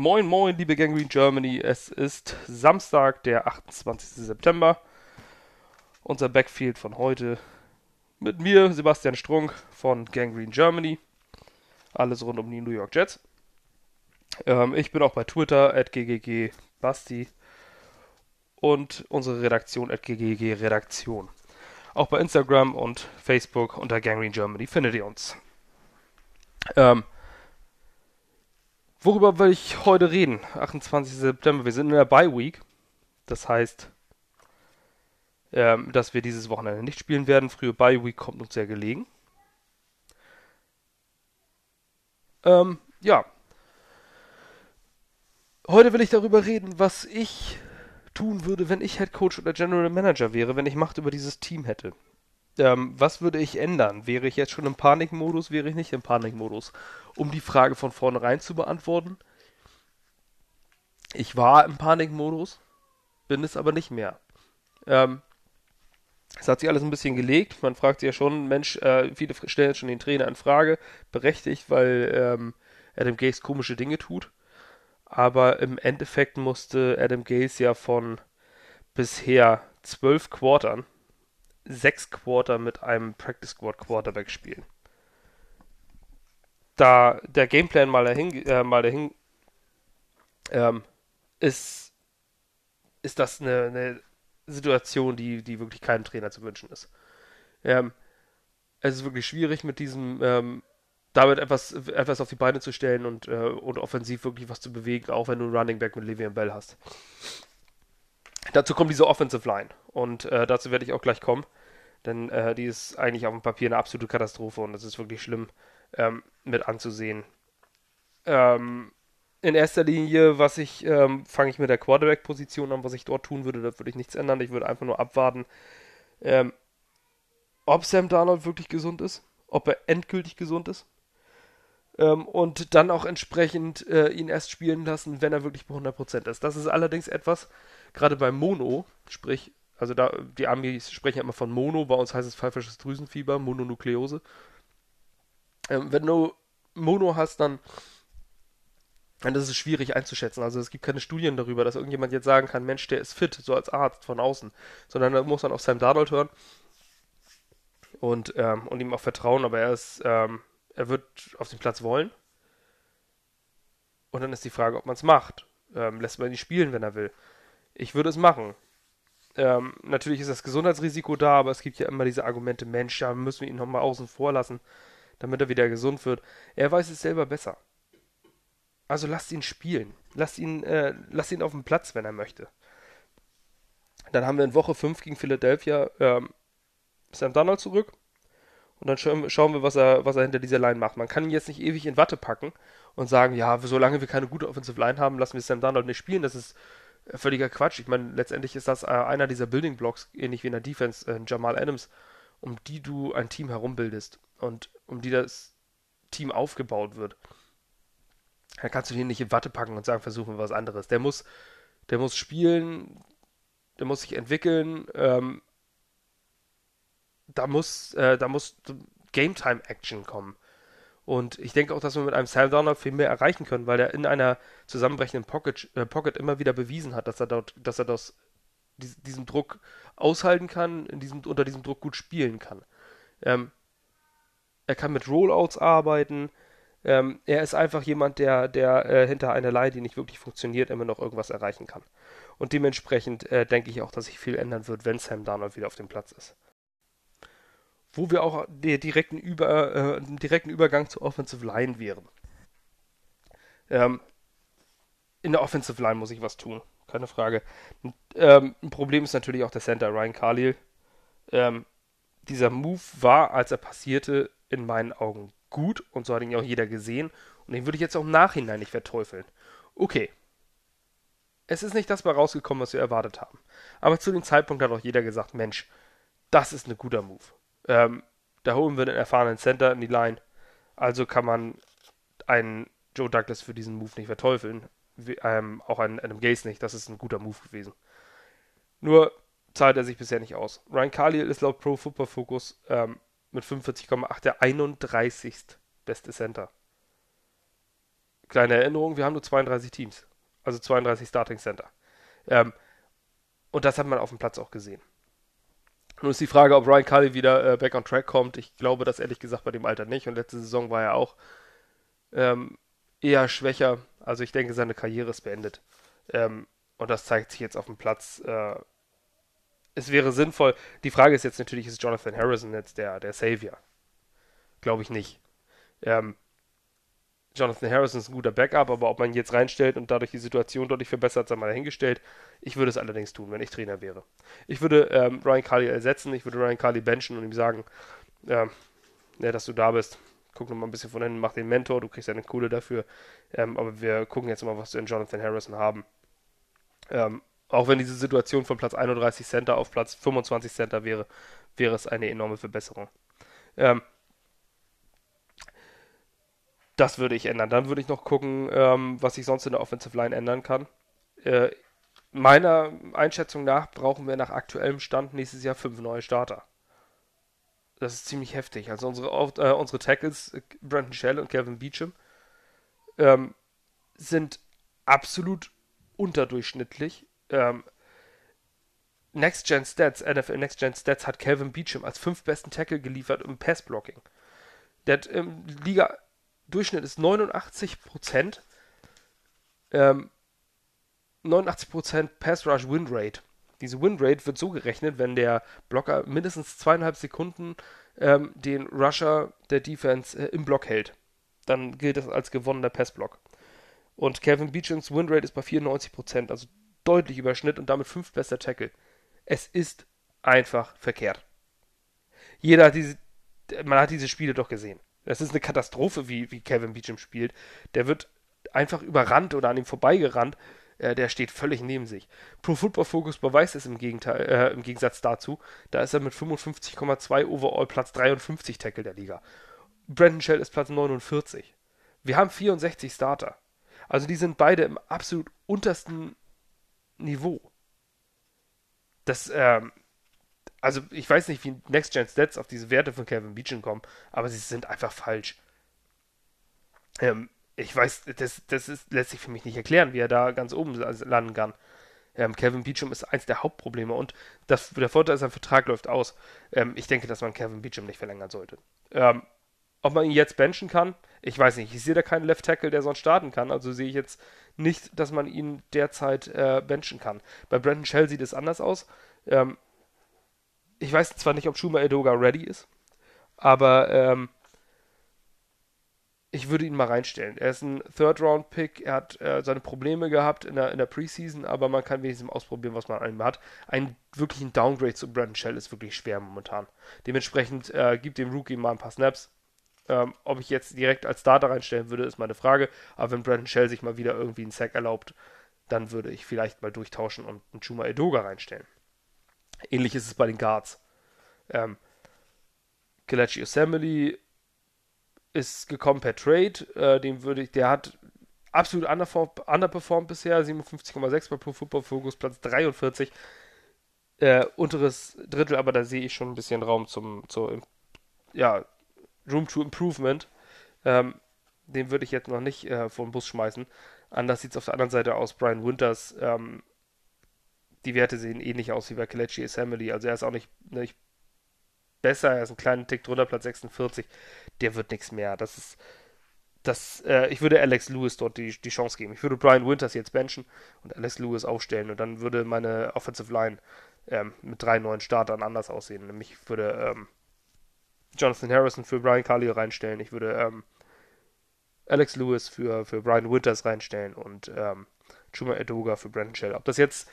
Moin, moin, liebe Gangrene Germany. Es ist Samstag, der 28. September. Unser Backfield von heute mit mir, Sebastian Strunk von Gangrene Germany. Alles rund um die New York Jets. Ähm, ich bin auch bei Twitter, at gggbasti. Und unsere Redaktion, at gggredaktion. Auch bei Instagram und Facebook unter Gangrene Germany findet ihr uns. Ähm, Worüber will ich heute reden? 28. September. Wir sind in der Bye Week. Das heißt, ähm, dass wir dieses Wochenende nicht spielen werden. Frühe Bye Week kommt uns sehr gelegen. Ähm, ja. Heute will ich darüber reden, was ich tun würde, wenn ich Head Coach oder General Manager wäre, wenn ich Macht über dieses Team hätte. Ähm, was würde ich ändern? Wäre ich jetzt schon im Panikmodus? Wäre ich nicht im Panikmodus? Um die Frage von vornherein zu beantworten. Ich war im Panikmodus, bin es aber nicht mehr. Ähm, es hat sich alles ein bisschen gelegt. Man fragt sich ja schon, Mensch, äh, viele stellen jetzt schon den Trainer in Frage, berechtigt, weil ähm, Adam Gaze komische Dinge tut. Aber im Endeffekt musste Adam Gaze ja von bisher zwölf Quartern sechs Quarter mit einem Practice Squad Quarterback spielen. Da der Gameplan mal dahin, äh, mal dahin ähm, ist, ist das eine, eine, Situation, die, die wirklich keinem Trainer zu wünschen ist. Ähm, es ist wirklich schwierig mit diesem, ähm, damit etwas, etwas auf die Beine zu stellen und, äh, und offensiv wirklich was zu bewegen, auch wenn du einen Running Back mit Le'Veon Bell hast. Dazu kommt diese Offensive Line und äh, dazu werde ich auch gleich kommen. Denn äh, die ist eigentlich auf dem Papier eine absolute Katastrophe und das ist wirklich schlimm ähm, mit anzusehen. Ähm, in erster Linie, was ich, ähm, fange ich mit der Quarterback-Position an, was ich dort tun würde, da würde ich nichts ändern. Ich würde einfach nur abwarten, ähm, ob Sam Darnold wirklich gesund ist, ob er endgültig gesund ist. Ähm, und dann auch entsprechend äh, ihn erst spielen lassen, wenn er wirklich bei 100% ist. Das ist allerdings etwas, gerade beim Mono, sprich also da, die Amis sprechen ja immer von Mono, bei uns heißt es pfeifisches Drüsenfieber, Mononukleose. Ähm, wenn du Mono hast, dann, dann ist es schwierig einzuschätzen. Also es gibt keine Studien darüber, dass irgendjemand jetzt sagen kann, Mensch, der ist fit, so als Arzt von außen. Sondern da muss man auf Sam Darnold hören und, ähm, und ihm auch vertrauen, aber er ist, ähm, er wird auf den Platz wollen. Und dann ist die Frage, ob man es macht. Ähm, lässt man ihn spielen, wenn er will. Ich würde es machen. Ähm, natürlich ist das Gesundheitsrisiko da, aber es gibt ja immer diese Argumente, Mensch, ja, müssen wir ihn nochmal außen vor lassen, damit er wieder gesund wird. Er weiß es selber besser. Also lasst ihn spielen. Lasst ihn, äh, lasst ihn auf dem Platz, wenn er möchte. Dann haben wir in Woche 5 gegen Philadelphia ähm, Sam Donald zurück. Und dann scha schauen wir, was er, was er hinter dieser Line macht. Man kann ihn jetzt nicht ewig in Watte packen und sagen, ja, solange wir keine gute Offensive Line haben, lassen wir Sam Donald nicht spielen. Das ist völliger Quatsch. Ich meine, letztendlich ist das äh, einer dieser Building Blocks, ähnlich wie in der Defense, äh, Jamal Adams, um die du ein Team herumbildest und um die das Team aufgebaut wird. Da kannst du den nicht in Watte packen und sagen, versuchen wir was anderes. Der muss, der muss spielen, der muss sich entwickeln, ähm, da muss, äh, da muss Game Time Action kommen. Und ich denke auch, dass wir mit einem Sam Darnold viel mehr erreichen können, weil er in einer zusammenbrechenden Pocket, äh, Pocket immer wieder bewiesen hat, dass er dort, dass er das, diesen Druck aushalten kann, diesem, unter diesem Druck gut spielen kann. Ähm, er kann mit Rollouts arbeiten. Ähm, er ist einfach jemand, der, der äh, hinter einer Line, die nicht wirklich funktioniert, immer noch irgendwas erreichen kann. Und dementsprechend äh, denke ich auch, dass sich viel ändern wird, wenn Sam Darnold wieder auf dem Platz ist wo wir auch der direkten, Über, äh, direkten Übergang zur Offensive Line wären. Ähm, in der Offensive Line muss ich was tun, keine Frage. Ähm, ein Problem ist natürlich auch der Center Ryan Khalil. Ähm, dieser Move war, als er passierte, in meinen Augen gut und so hat ihn auch jeder gesehen und den würde ich jetzt auch im Nachhinein nicht verteufeln. Okay. Es ist nicht das mal rausgekommen, was wir erwartet haben. Aber zu dem Zeitpunkt hat auch jeder gesagt, Mensch, das ist ein guter Move. Ähm, da holen wir einen erfahrenen Center in die Line. Also kann man einen Joe Douglas für diesen Move nicht verteufeln. Wie, ähm, auch einen Adam Gaze nicht. Das ist ein guter Move gewesen. Nur zahlt er sich bisher nicht aus. Ryan Khalil ist laut Pro Football Focus ähm, mit 45,8 der 31. beste Center. Kleine Erinnerung, wir haben nur 32 Teams. Also 32 Starting Center. Ähm, und das hat man auf dem Platz auch gesehen. Nun ist die Frage, ob Ryan Cully wieder äh, back on track kommt. Ich glaube das ehrlich gesagt bei dem Alter nicht. Und letzte Saison war er auch ähm, eher schwächer. Also ich denke, seine Karriere ist beendet. Ähm, und das zeigt sich jetzt auf dem Platz. Äh, es wäre sinnvoll. Die Frage ist jetzt natürlich, ist Jonathan Harrison jetzt der, der Savior? Glaube ich nicht. Ähm, Jonathan Harrison ist ein guter Backup, aber ob man ihn jetzt reinstellt und dadurch die Situation deutlich verbessert, sei mal dahingestellt. Ich würde es allerdings tun, wenn ich Trainer wäre. Ich würde ähm, Ryan Carly ersetzen, ich würde Ryan Carly benchen und ihm sagen, ähm, ja, dass du da bist. Guck noch mal ein bisschen von hinten, mach den Mentor, du kriegst eine Kohle dafür. Ähm, aber wir gucken jetzt mal, was wir in Jonathan Harrison haben. Ähm, auch wenn diese Situation von Platz 31 Center auf Platz 25 Center wäre, wäre es eine enorme Verbesserung. Ähm, das würde ich ändern. Dann würde ich noch gucken, ähm, was ich sonst in der Offensive Line ändern kann. Äh, meiner Einschätzung nach brauchen wir nach aktuellem Stand nächstes Jahr fünf neue Starter. Das ist ziemlich heftig. Also unsere, äh, unsere Tackles, äh, Brandon Shell und Kevin Beecham, ähm, sind absolut unterdurchschnittlich. Ähm, Next Gen Stats, NFL Next Gen Stats hat Calvin Beecham als fünf besten Tackle geliefert im Passblocking. Der hat im Liga-Durchschnitt ist 89 Prozent. Ähm, 89% Pass Rush Win Rate. Diese Win Rate wird so gerechnet, wenn der Blocker mindestens zweieinhalb Sekunden ähm, den Rusher der Defense äh, im Block hält. Dann gilt das als gewonnener Passblock. Und Kevin Beechams Win Rate ist bei 94%, also deutlich über Schnitt und damit fünf bester Tackle. Es ist einfach verkehrt. Jeder hat diese, man hat diese Spiele doch gesehen. Das ist eine Katastrophe, wie, wie Kevin Beecham spielt. Der wird einfach überrannt oder an ihm vorbeigerannt äh, der steht völlig neben sich. Pro Football Focus beweist es im, Gegenteil, äh, im Gegensatz dazu. Da ist er mit 55,2 Overall Platz 53 Tackle der Liga. Brandon Shell ist Platz 49. Wir haben 64 Starter. Also die sind beide im absolut untersten Niveau. Das, ähm, also ich weiß nicht, wie Next Gen Stats auf diese Werte von Kevin Beechin kommen, aber sie sind einfach falsch. Ähm, ich weiß, das, das ist, lässt sich für mich nicht erklären, wie er da ganz oben landen kann. Ähm, Kevin Beecham ist eins der Hauptprobleme und das, der Vorteil ist, sein Vertrag läuft aus. Ähm, ich denke, dass man Kevin Beecham nicht verlängern sollte. Ähm, ob man ihn jetzt benchen kann, ich weiß nicht. Ich sehe da keinen Left Tackle, der sonst starten kann. Also sehe ich jetzt nicht, dass man ihn derzeit äh, benchen kann. Bei Brandon Shell sieht es anders aus. Ähm, ich weiß zwar nicht, ob Shuma Edoga ready ist, aber ähm, ich würde ihn mal reinstellen. Er ist ein Third-Round-Pick, er hat äh, seine Probleme gehabt in der, in der Preseason, aber man kann wenigstens ausprobieren, was man an ihm hat. Ein wirklichen Downgrade zu Brandon Shell ist wirklich schwer momentan. Dementsprechend äh, gibt dem Rookie mal ein paar Snaps. Ähm, ob ich jetzt direkt als Starter reinstellen würde, ist meine Frage. Aber wenn Brandon Shell sich mal wieder irgendwie einen Sack erlaubt, dann würde ich vielleicht mal durchtauschen und einen Chuma Edoga reinstellen. Ähnlich ist es bei den Guards. Ähm, Kelechi Assembly ist gekommen per Trade. Äh, den würde ich, der hat absolut underperformed bisher. 57,6 bei Pro Football Focus, Platz 43. Äh, unteres Drittel, aber da sehe ich schon ein bisschen Raum zum, zum ja, Room to Improvement. Ähm, den würde ich jetzt noch nicht äh, vor den Bus schmeißen. Anders sieht es auf der anderen Seite aus. Brian Winters, ähm, die Werte sehen ähnlich aus wie bei Kelechi Assembly. Also er ist auch nicht, nicht besser, er ist einen kleinen Tick drunter, Platz 46. Der wird nichts mehr. Das ist. Das, äh, ich würde Alex Lewis dort die, die Chance geben. Ich würde Brian Winters jetzt benchen und Alex Lewis aufstellen und dann würde meine Offensive Line ähm, mit drei neuen Startern anders aussehen. Nämlich würde ähm, Jonathan Harrison für Brian Carly reinstellen. Ich würde ähm, Alex Lewis für, für Brian Winters reinstellen und ähm, Chuma Edoga für Brandon Shell. Ob das jetzt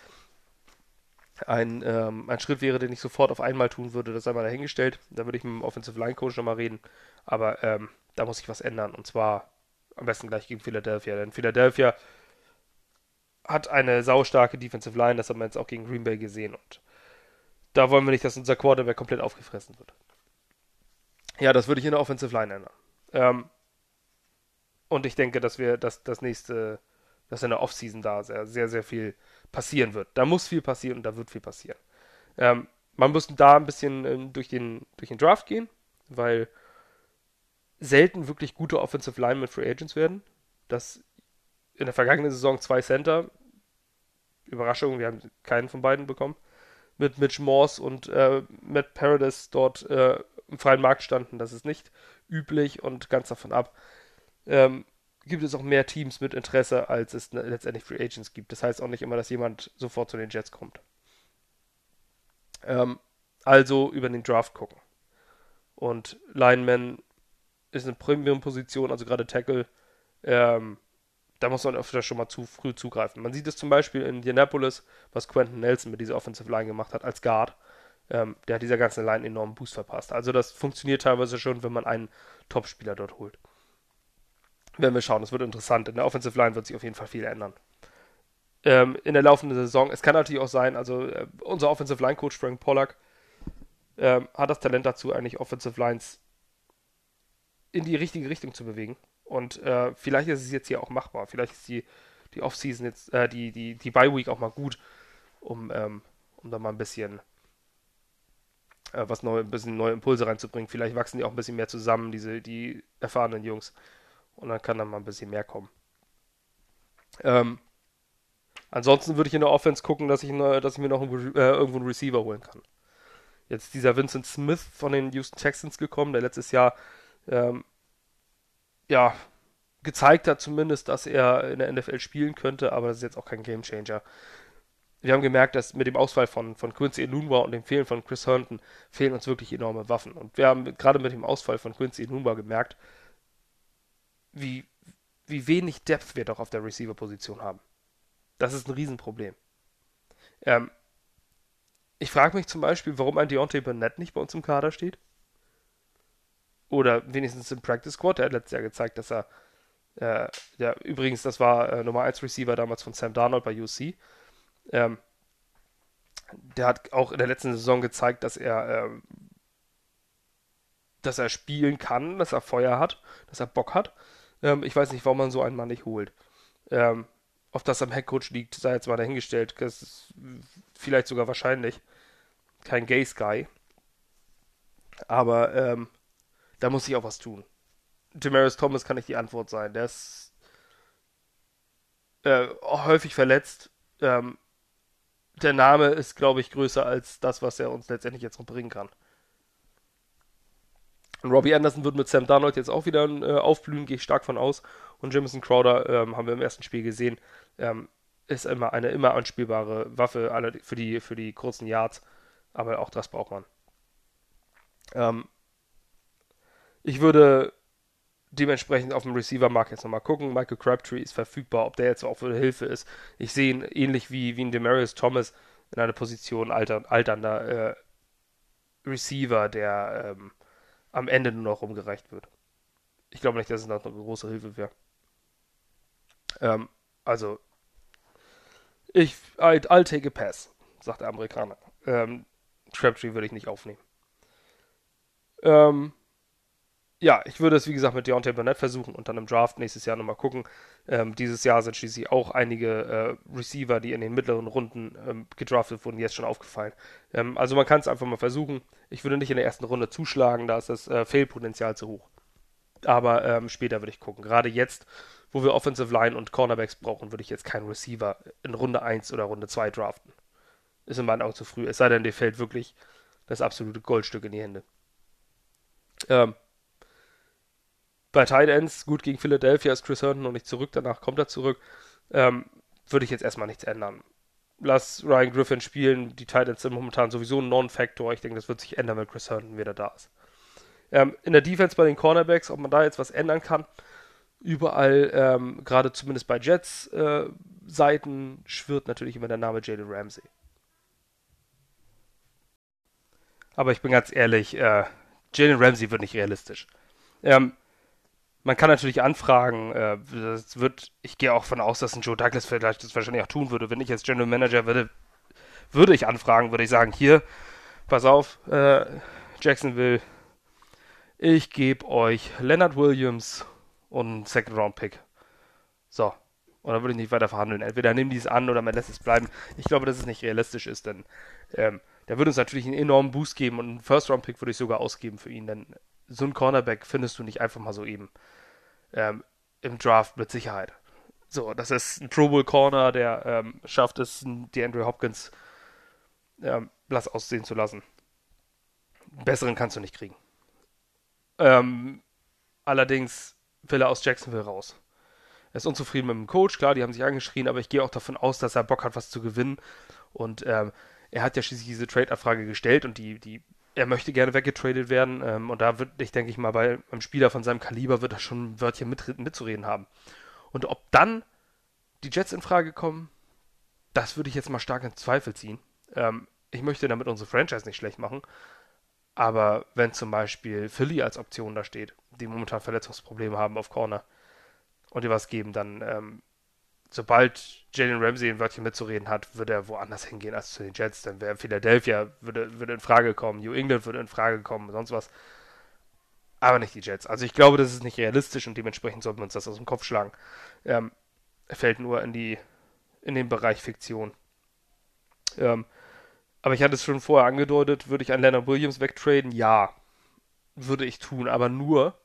ein, ähm, ein Schritt wäre, den ich sofort auf einmal tun würde, das sei mal dahingestellt. Da würde ich mit dem Offensive Line Coach nochmal reden. Aber ähm, da muss ich was ändern. Und zwar am besten gleich gegen Philadelphia. Denn Philadelphia hat eine saustarke Defensive Line. Das haben wir jetzt auch gegen Green Bay gesehen. Und da wollen wir nicht, dass unser Quarterback komplett aufgefressen wird. Ja, das würde ich in der Offensive Line ändern. Ähm, und ich denke, dass wir das, das nächste, dass in der Offseason da sehr, sehr, sehr viel passieren wird. Da muss viel passieren und da wird viel passieren. Ähm, man muss da ein bisschen ähm, durch, den, durch den Draft gehen, weil selten wirklich gute Offensive Linemen Free Agents werden. Das in der vergangenen Saison zwei Center. Überraschung, wir haben keinen von beiden bekommen. Mit Mitch Morse und äh, Matt Paradis dort äh, im freien Markt standen. Das ist nicht üblich und ganz davon ab. Ähm, gibt es auch mehr Teams mit Interesse, als es letztendlich Free Agents gibt. Das heißt auch nicht immer, dass jemand sofort zu den Jets kommt. Ähm, also über den Draft gucken. Und Lineman ist eine Premium-Position, also gerade Tackle. Ähm, da muss man öfter schon mal zu früh zugreifen. Man sieht es zum Beispiel in Indianapolis, was Quentin Nelson mit dieser Offensive Line gemacht hat als Guard. Ähm, der hat dieser ganzen Line enormen Boost verpasst. Also das funktioniert teilweise schon, wenn man einen Top-Spieler dort holt. Werden wir schauen, es wird interessant. In der Offensive Line wird sich auf jeden Fall viel ändern. Ähm, in der laufenden Saison, es kann natürlich auch sein, also äh, unser Offensive Line Coach Frank Pollack ähm, hat das Talent dazu, eigentlich Offensive Lines in die richtige Richtung zu bewegen. Und äh, vielleicht ist es jetzt hier auch machbar. Vielleicht ist die, die Offseason jetzt, äh, die, die, die Bye Week auch mal gut, um, ähm, um da mal ein bisschen äh, was neu, ein bisschen neue Impulse reinzubringen. Vielleicht wachsen die auch ein bisschen mehr zusammen, diese, die erfahrenen Jungs. Und dann kann da mal ein bisschen mehr kommen. Ähm, ansonsten würde ich in der Offense gucken, dass ich, dass ich mir noch einen, äh, irgendwo einen Receiver holen kann. Jetzt dieser Vincent Smith von den Houston Texans gekommen, der letztes Jahr ähm, ja gezeigt hat zumindest, dass er in der NFL spielen könnte, aber das ist jetzt auch kein Gamechanger. Wir haben gemerkt, dass mit dem Ausfall von, von Quincy Enunwa und dem Fehlen von Chris Herndon fehlen uns wirklich enorme Waffen. Und wir haben gerade mit dem Ausfall von Quincy Enunwa gemerkt, wie, wie wenig Depth wir doch auf der Receiver-Position haben. Das ist ein Riesenproblem. Ähm, ich frage mich zum Beispiel, warum ein Deontay Burnett nicht bei uns im Kader steht. Oder wenigstens im Practice Squad. Der hat letztes Jahr gezeigt, dass er. Äh, ja, übrigens, das war äh, Nummer 1 Receiver damals von Sam Darnold bei UC. Ähm, der hat auch in der letzten Saison gezeigt, dass er, ähm, dass er spielen kann, dass er Feuer hat, dass er Bock hat. Ähm, ich weiß nicht, warum man so einen Mann nicht holt. Ähm, ob das am Headcoach liegt, sei jetzt mal dahingestellt. Das ist vielleicht sogar wahrscheinlich. Kein Gay Sky. Aber ähm, da muss ich auch was tun. Demarius Thomas kann nicht die Antwort sein. Der ist äh, häufig verletzt. Ähm, der Name ist, glaube ich, größer als das, was er uns letztendlich jetzt noch bringen kann. Und Robbie Anderson wird mit Sam Darnold jetzt auch wieder äh, aufblühen, gehe ich stark von aus. Und Jameson Crowder ähm, haben wir im ersten Spiel gesehen, ähm, ist immer eine immer anspielbare Waffe für die, für die kurzen Yards. Aber auch das braucht man. Ähm, ich würde dementsprechend auf dem Receiver-Markt jetzt nochmal gucken. Michael Crabtree ist verfügbar, ob der jetzt auch für Hilfe ist. Ich sehe ihn ähnlich wie, wie ein Demarius Thomas in einer Position alter, alternder äh, Receiver, der ähm, am Ende nur noch rumgereicht wird. Ich glaube nicht, dass es noch eine große Hilfe wäre. Ähm, also, ich, I'll, I'll, take a pass, sagt der Amerikaner. Ähm, Crabtree würde ich nicht aufnehmen. Ähm, ja, ich würde es wie gesagt mit Deontay Burnett versuchen und dann im Draft nächstes Jahr nochmal gucken. Ähm, dieses Jahr sind schließlich auch einige äh, Receiver, die in den mittleren Runden ähm, gedraftet wurden, jetzt schon aufgefallen. Ähm, also man kann es einfach mal versuchen. Ich würde nicht in der ersten Runde zuschlagen, da ist das äh, Fehlpotenzial zu hoch. Aber ähm, später würde ich gucken. Gerade jetzt, wo wir Offensive Line und Cornerbacks brauchen, würde ich jetzt keinen Receiver in Runde 1 oder Runde 2 draften. Ist in meinen Augen zu früh. Es sei denn, dir fällt wirklich das absolute Goldstück in die Hände. Ähm, bei Tight Ends, gut gegen Philadelphia ist Chris Herndon noch nicht zurück, danach kommt er zurück. Ähm, würde ich jetzt erstmal nichts ändern. Lass Ryan Griffin spielen, die Tight Ends sind momentan sowieso ein Non-Factor. Ich denke, das wird sich ändern, wenn Chris Herndon wieder da ist. Ähm, in der Defense bei den Cornerbacks, ob man da jetzt was ändern kann. Überall, ähm, gerade zumindest bei Jets äh, Seiten, schwirrt natürlich immer der Name Jalen Ramsey. Aber ich bin ganz ehrlich, äh, Jalen Ramsey wird nicht realistisch. Ähm, man kann natürlich anfragen, äh, das wird, ich gehe auch von aus, dass ein Joe Douglas vielleicht das wahrscheinlich auch tun würde. Wenn ich als General Manager würde, würde ich anfragen, würde ich sagen, hier, pass auf, äh, Jacksonville, ich gebe euch Leonard Williams und einen Second Round Pick. So. Oder würde ich nicht weiter verhandeln. Entweder nimm dies an oder man lässt es bleiben. Ich glaube, dass es nicht realistisch ist, denn ähm, der würde uns natürlich einen enormen Boost geben und einen First Round Pick würde ich sogar ausgeben für ihn, denn so ein Cornerback findest du nicht einfach mal so eben ähm, im Draft mit Sicherheit. So, das ist ein Pro Bowl Corner, der ähm, schafft es, die Andrew Hopkins ähm, blass aussehen zu lassen. Besseren kannst du nicht kriegen. Ähm, allerdings will er aus Jacksonville raus. Er ist unzufrieden mit dem Coach, klar, die haben sich angeschrien, aber ich gehe auch davon aus, dass er Bock hat, was zu gewinnen. Und ähm, er hat ja schließlich diese Trade-Abfrage gestellt und die, die, er möchte gerne weggetradet werden. Ähm, und da wird, ich denke ich mal, bei einem Spieler von seinem Kaliber wird er schon ein Wörtchen mit, mitzureden haben. Und ob dann die Jets in Frage kommen, das würde ich jetzt mal stark in Zweifel ziehen. Ähm, ich möchte damit unsere Franchise nicht schlecht machen. Aber wenn zum Beispiel Philly als Option da steht, die momentan Verletzungsprobleme haben auf Corner und dir was geben, dann ähm, sobald Jalen Ramsey ein Wörtchen mitzureden hat, würde er woanders hingehen als zu den Jets. Dann wäre Philadelphia, würde, würde in Frage kommen, New England würde in Frage kommen, sonst was. Aber nicht die Jets. Also ich glaube, das ist nicht realistisch und dementsprechend sollten wir uns das aus dem Kopf schlagen. Ähm, fällt nur in die, in den Bereich Fiktion. Ähm, aber ich hatte es schon vorher angedeutet, würde ich an Leonard Williams wegtraden? Ja, würde ich tun, aber nur,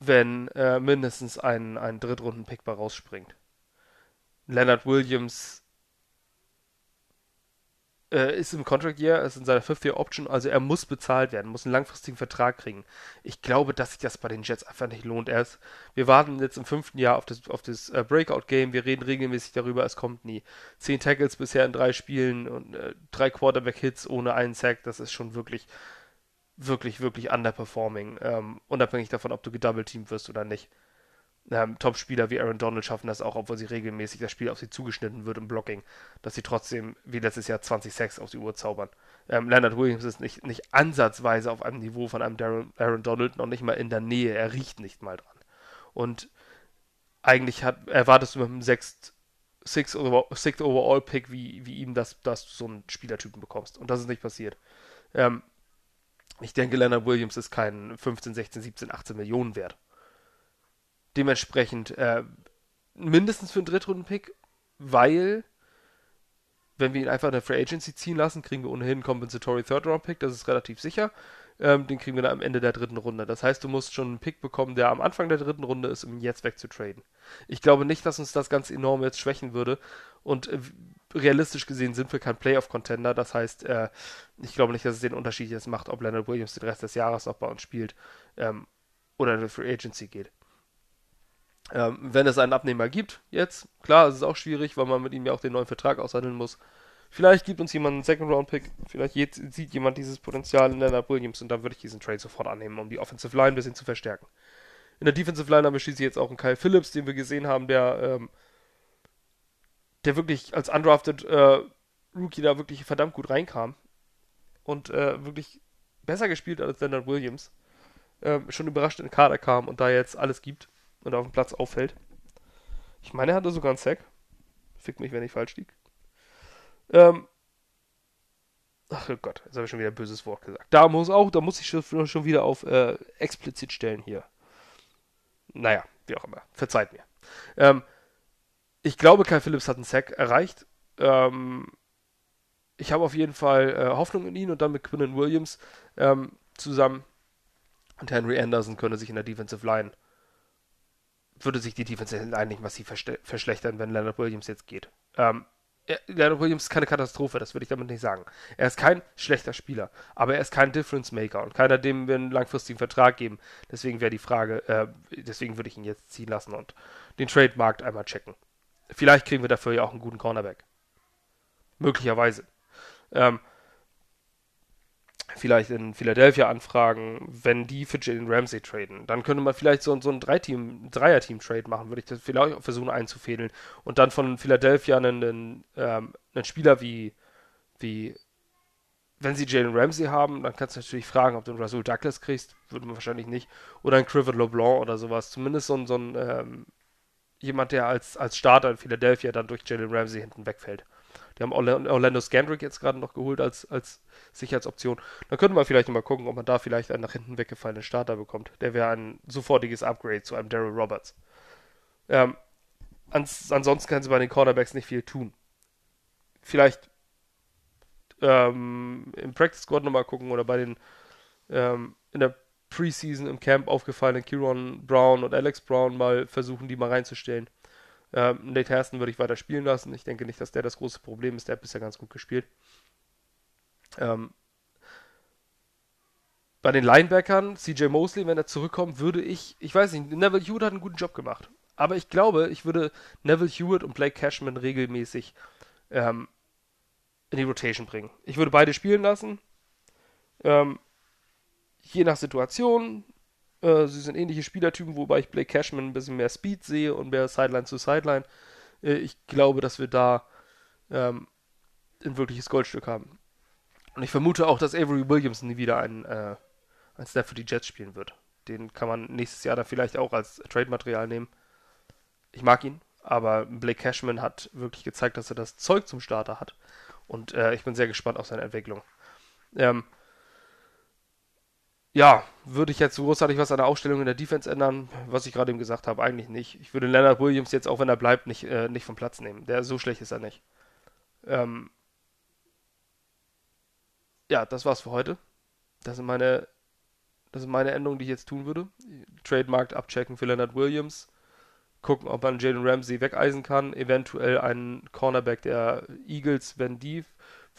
wenn äh, mindestens ein, ein Drittrunden-Pick bei rausspringt. Leonard Williams äh, ist im Contract Year, ist in seiner Fifth Year Option, also er muss bezahlt werden, muss einen langfristigen Vertrag kriegen. Ich glaube, dass sich das bei den Jets einfach nicht lohnt. Er ist, wir warten jetzt im fünften Jahr auf das, auf das äh, Breakout Game, wir reden regelmäßig darüber, es kommt nie. Zehn Tackles bisher in drei Spielen und äh, drei Quarterback Hits ohne einen Sack, das ist schon wirklich wirklich, wirklich underperforming, ähm, unabhängig davon, ob du gedouble-teamt wirst oder nicht. Ähm, Top-Spieler wie Aaron Donald schaffen das auch, obwohl sie regelmäßig das Spiel auf sie zugeschnitten wird im Blocking, dass sie trotzdem wie letztes Jahr 20 Sacks auf die Uhr zaubern. Ähm, Leonard Williams ist nicht, nicht ansatzweise auf einem Niveau von einem Darren, Aaron Donald, noch nicht mal in der Nähe, er riecht nicht mal dran. Und eigentlich hat, erwartest du mit einem Sixth, Sixth, Sixth Overall Pick wie, wie ihm, dass, dass du so einen Spielertypen bekommst. Und das ist nicht passiert. Ähm, ich denke, Leonard Williams ist kein 15, 16, 17, 18 Millionen wert dementsprechend äh, mindestens für einen Drittrunden-Pick, weil wenn wir ihn einfach in der Free Agency ziehen lassen, kriegen wir ohnehin einen Compensatory Third-Round-Pick, das ist relativ sicher. Ähm, den kriegen wir dann am Ende der dritten Runde. Das heißt, du musst schon einen Pick bekommen, der am Anfang der dritten Runde ist, um ihn jetzt wegzutraden. Ich glaube nicht, dass uns das ganz enorm jetzt schwächen würde. Und äh, realistisch gesehen sind wir kein Playoff-Contender. Das heißt, äh, ich glaube nicht, dass es den Unterschied jetzt macht, ob Leonard Williams den Rest des Jahres noch bei uns spielt ähm, oder in die Free Agency geht. Ähm, wenn es einen Abnehmer gibt, jetzt, klar, es ist auch schwierig, weil man mit ihm ja auch den neuen Vertrag aushandeln muss. Vielleicht gibt uns jemand einen Second-Round-Pick, vielleicht sieht jemand dieses Potenzial in Leonard Williams und dann würde ich diesen Trade sofort annehmen, um die Offensive Line ein bisschen zu verstärken. In der Defensive Line haben wir schließlich jetzt auch einen Kyle Phillips, den wir gesehen haben, der, ähm, der wirklich als undrafted äh, Rookie da wirklich verdammt gut reinkam und äh, wirklich besser gespielt als Leonard Williams. Äh, schon überrascht in den Kader kam und da jetzt alles gibt und auf dem Platz auffällt. Ich meine, er hatte sogar einen Sack. Fick mich, wenn ich falsch liege. Ähm, Ach oh Gott, jetzt habe ich schon wieder ein böses Wort gesagt. Da muss auch, da muss ich schon, schon wieder auf äh, explizit stellen hier. Naja, wie auch immer. Verzeiht mir. Ähm, ich glaube, Kai Phillips hat einen Sack erreicht. Ähm, ich habe auf jeden Fall äh, Hoffnung in ihn und dann mit Quinnen Williams ähm, zusammen und Henry Anderson könne sich in der Defensive Line würde sich die Defense eigentlich massiv verschlechtern, wenn Leonard Williams jetzt geht. Ähm, Leonard Williams ist keine Katastrophe, das würde ich damit nicht sagen. Er ist kein schlechter Spieler, aber er ist kein Difference Maker und keiner, dem wir einen langfristigen Vertrag geben. Deswegen wäre die Frage, äh, deswegen würde ich ihn jetzt ziehen lassen und den Trademarkt einmal checken. Vielleicht kriegen wir dafür ja auch einen guten Cornerback. Möglicherweise. Ähm, vielleicht in Philadelphia anfragen, wenn die für Jalen Ramsey traden. Dann könnte man vielleicht so, so ein Dreiteam, Dreier-Team-Trade machen, würde ich das vielleicht auch versuchen einzufädeln. Und dann von Philadelphia einen, einen, ähm, einen Spieler wie, wie, wenn sie Jalen Ramsey haben, dann kannst du natürlich fragen, ob du einen Rasul Douglas kriegst. Würde man wahrscheinlich nicht. Oder ein Crivet LeBlanc oder sowas. Zumindest so ein, so ein ähm, jemand, der als, als Starter in Philadelphia dann durch Jalen Ramsey hinten wegfällt. Die haben Orlando Scandrick jetzt gerade noch geholt als, als Sicherheitsoption. Dann könnte man vielleicht mal gucken, ob man da vielleicht einen nach hinten weggefallenen Starter bekommt. Der wäre ein sofortiges Upgrade zu einem Daryl Roberts. Ähm, ans, ansonsten können sie bei den Cornerbacks nicht viel tun. Vielleicht ähm, im Practice Squad nochmal gucken oder bei den ähm, in der Preseason im Camp aufgefallenen Kieron Brown und Alex Brown mal versuchen, die mal reinzustellen. Ähm, Nate Hairston würde ich weiter spielen lassen. Ich denke nicht, dass der das große Problem ist. Der hat bisher ganz gut gespielt. Ähm, bei den Linebackern, CJ Mosley, wenn er zurückkommt, würde ich, ich weiß nicht, Neville Hewitt hat einen guten Job gemacht. Aber ich glaube, ich würde Neville Hewitt und Blake Cashman regelmäßig ähm, in die Rotation bringen. Ich würde beide spielen lassen. Ähm, je nach Situation. Äh, sie sind ähnliche Spielertypen, wobei ich Blake Cashman ein bisschen mehr Speed sehe und mehr Sideline zu Sideline. Äh, ich glaube, dass wir da ähm, ein wirkliches Goldstück haben. Und ich vermute auch, dass Avery Williams nie wieder ein, äh, ein Snap für die Jets spielen wird. Den kann man nächstes Jahr dann vielleicht auch als Trade-Material nehmen. Ich mag ihn, aber Blake Cashman hat wirklich gezeigt, dass er das Zeug zum Starter hat. Und äh, ich bin sehr gespannt auf seine Entwicklung. Ähm, ja, würde ich jetzt großartig was an der Aufstellung in der Defense ändern, was ich gerade eben gesagt habe, eigentlich nicht. Ich würde Leonard Williams jetzt, auch wenn er bleibt, nicht, äh, nicht vom Platz nehmen. Der so schlecht ist er nicht. Ähm, ja, das war's für heute. Das sind meine, das sind meine Änderungen, die ich jetzt tun würde. Trademarkt abchecken für Leonard Williams. Gucken, ob man Jalen Ramsey wegeisen kann. Eventuell einen Cornerback der Eagles, wenn die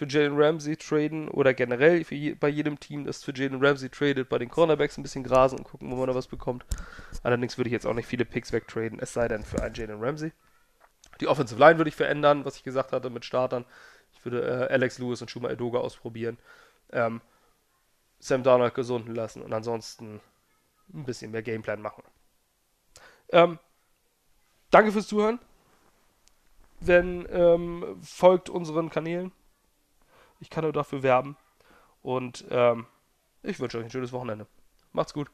für Jalen Ramsey traden oder generell je, bei jedem Team, das für Jalen Ramsey tradet, bei den Cornerbacks ein bisschen grasen und gucken, wo man da was bekommt. Allerdings würde ich jetzt auch nicht viele Picks wegtraden, es sei denn für einen Jalen Ramsey. Die Offensive Line würde ich verändern, was ich gesagt hatte mit Startern. Ich würde äh, Alex Lewis und Shuma Edoga ausprobieren. Ähm, Sam Darnold gesunden lassen und ansonsten ein bisschen mehr Gameplan machen. Ähm, danke fürs Zuhören. Wenn ähm, folgt unseren Kanälen. Ich kann nur dafür werben. Und ähm, ich wünsche euch ein schönes Wochenende. Macht's gut.